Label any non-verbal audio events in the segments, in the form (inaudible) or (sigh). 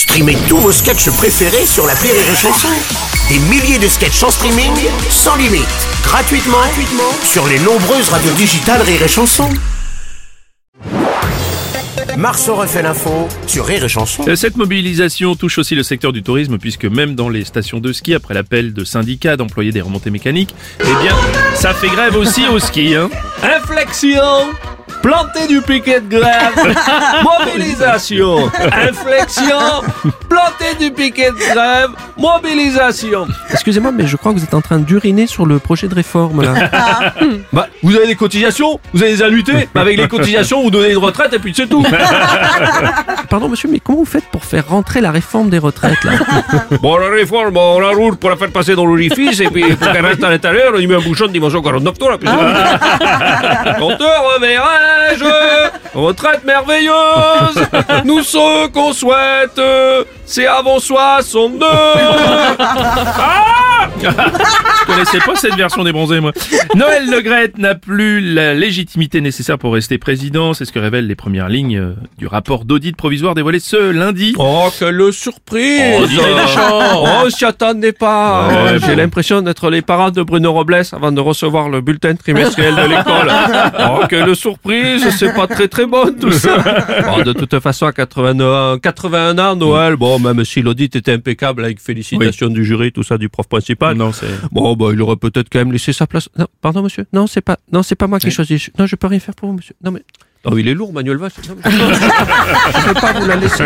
Streamez tous vos sketchs préférés sur la Rire et Chanson. Des milliers de sketchs en streaming, sans limite, gratuitement, gratuitement sur les nombreuses radios digitales Rire et Chanson. Marceau refait l'info sur Rire et Chanson. Euh, Cette mobilisation touche aussi le secteur du tourisme puisque même dans les stations de ski, après l'appel de syndicats d'employer des remontées mécaniques, eh bien, ça fait grève aussi au ski. Hein. Inflexion Planter du piquet de grève. (laughs) Mobilisation. Inflexion. Planter du piquet de grève. Mobilisation. Excusez-moi, mais je crois que vous êtes en train d'uriner sur le projet de réforme là. (laughs) Bah, vous avez des cotisations Vous avez des annuités (laughs) Bah, Avec les cotisations, vous donnez une retraite et puis c'est tout Pardon monsieur, mais comment vous faites pour faire rentrer la réforme des retraites là (laughs) Bon, la réforme, on la roule pour la faire passer dans l'orifice et puis pour qu'elle reste à l'intérieur, on y met un bouchon de dimension 49 tours, bon. On te reverrai-je Retraite merveilleuse. Nous ce qu'on souhaite, c'est avant 62 Je (laughs) connaissais pas cette version des bronzés, moi. Noël Le Graët n'a plus la légitimité nécessaire pour rester président. C'est ce que révèlent les premières lignes euh, du rapport d'audit provisoire dévoilé ce lundi. Oh, quelle surprise Oh, Deschamps. Oh, on s'y attendait pas Ouais, J'ai bon. l'impression d'être les parents de Bruno Robles avant de recevoir le bulletin trimestriel de l'école. Oh, quelle surprise C'est pas très très bon tout ça Bon, (laughs) De toute façon, à 81, 81 ans, Noël, bon, même si l'audit était impeccable avec félicitations du jury, tout ça, du prof principal. Non, c'est... Bon, bah, il aurait peut-être quand même laissé sa place. Non, pardon, monsieur. Non, c'est pas, non, c'est pas moi qui ai choisi. Je- Non, je peux rien faire pour vous, monsieur. Non, mais, non, il est lourd, Manuel Valls. Non, mais- (laughs) je peux pas vous la laisser.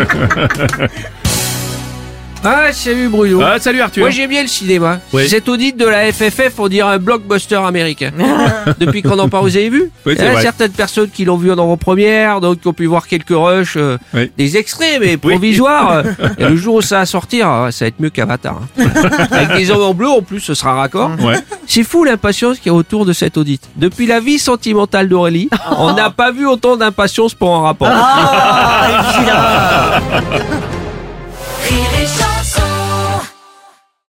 Ah, salut Bruno. Ah, salut Arthur. Moi j'aime bien le cinéma. Oui. Cet audit de la FFF, on dirait un blockbuster américain. (laughs) Depuis qu'on en parle, vous avez vu Oui, Il y a vrai. certaines personnes qui l'ont vu en avant-première, d'autres qui ont pu voir quelques rushs, euh, Oui. des extraits, mais provisoires. (laughs) Et le jour où ça va sortir, euh, ça va être mieux qu'Avatar. hein. (laughs) Avec des hommes en bleu, en plus, ce sera raccord. Ouais. C'est fou l'impatience qu'il y a autour de cet audit. Depuis la vie sentimentale d'Aurélie, on n'a pas vu autant d'impatience pour un rapport.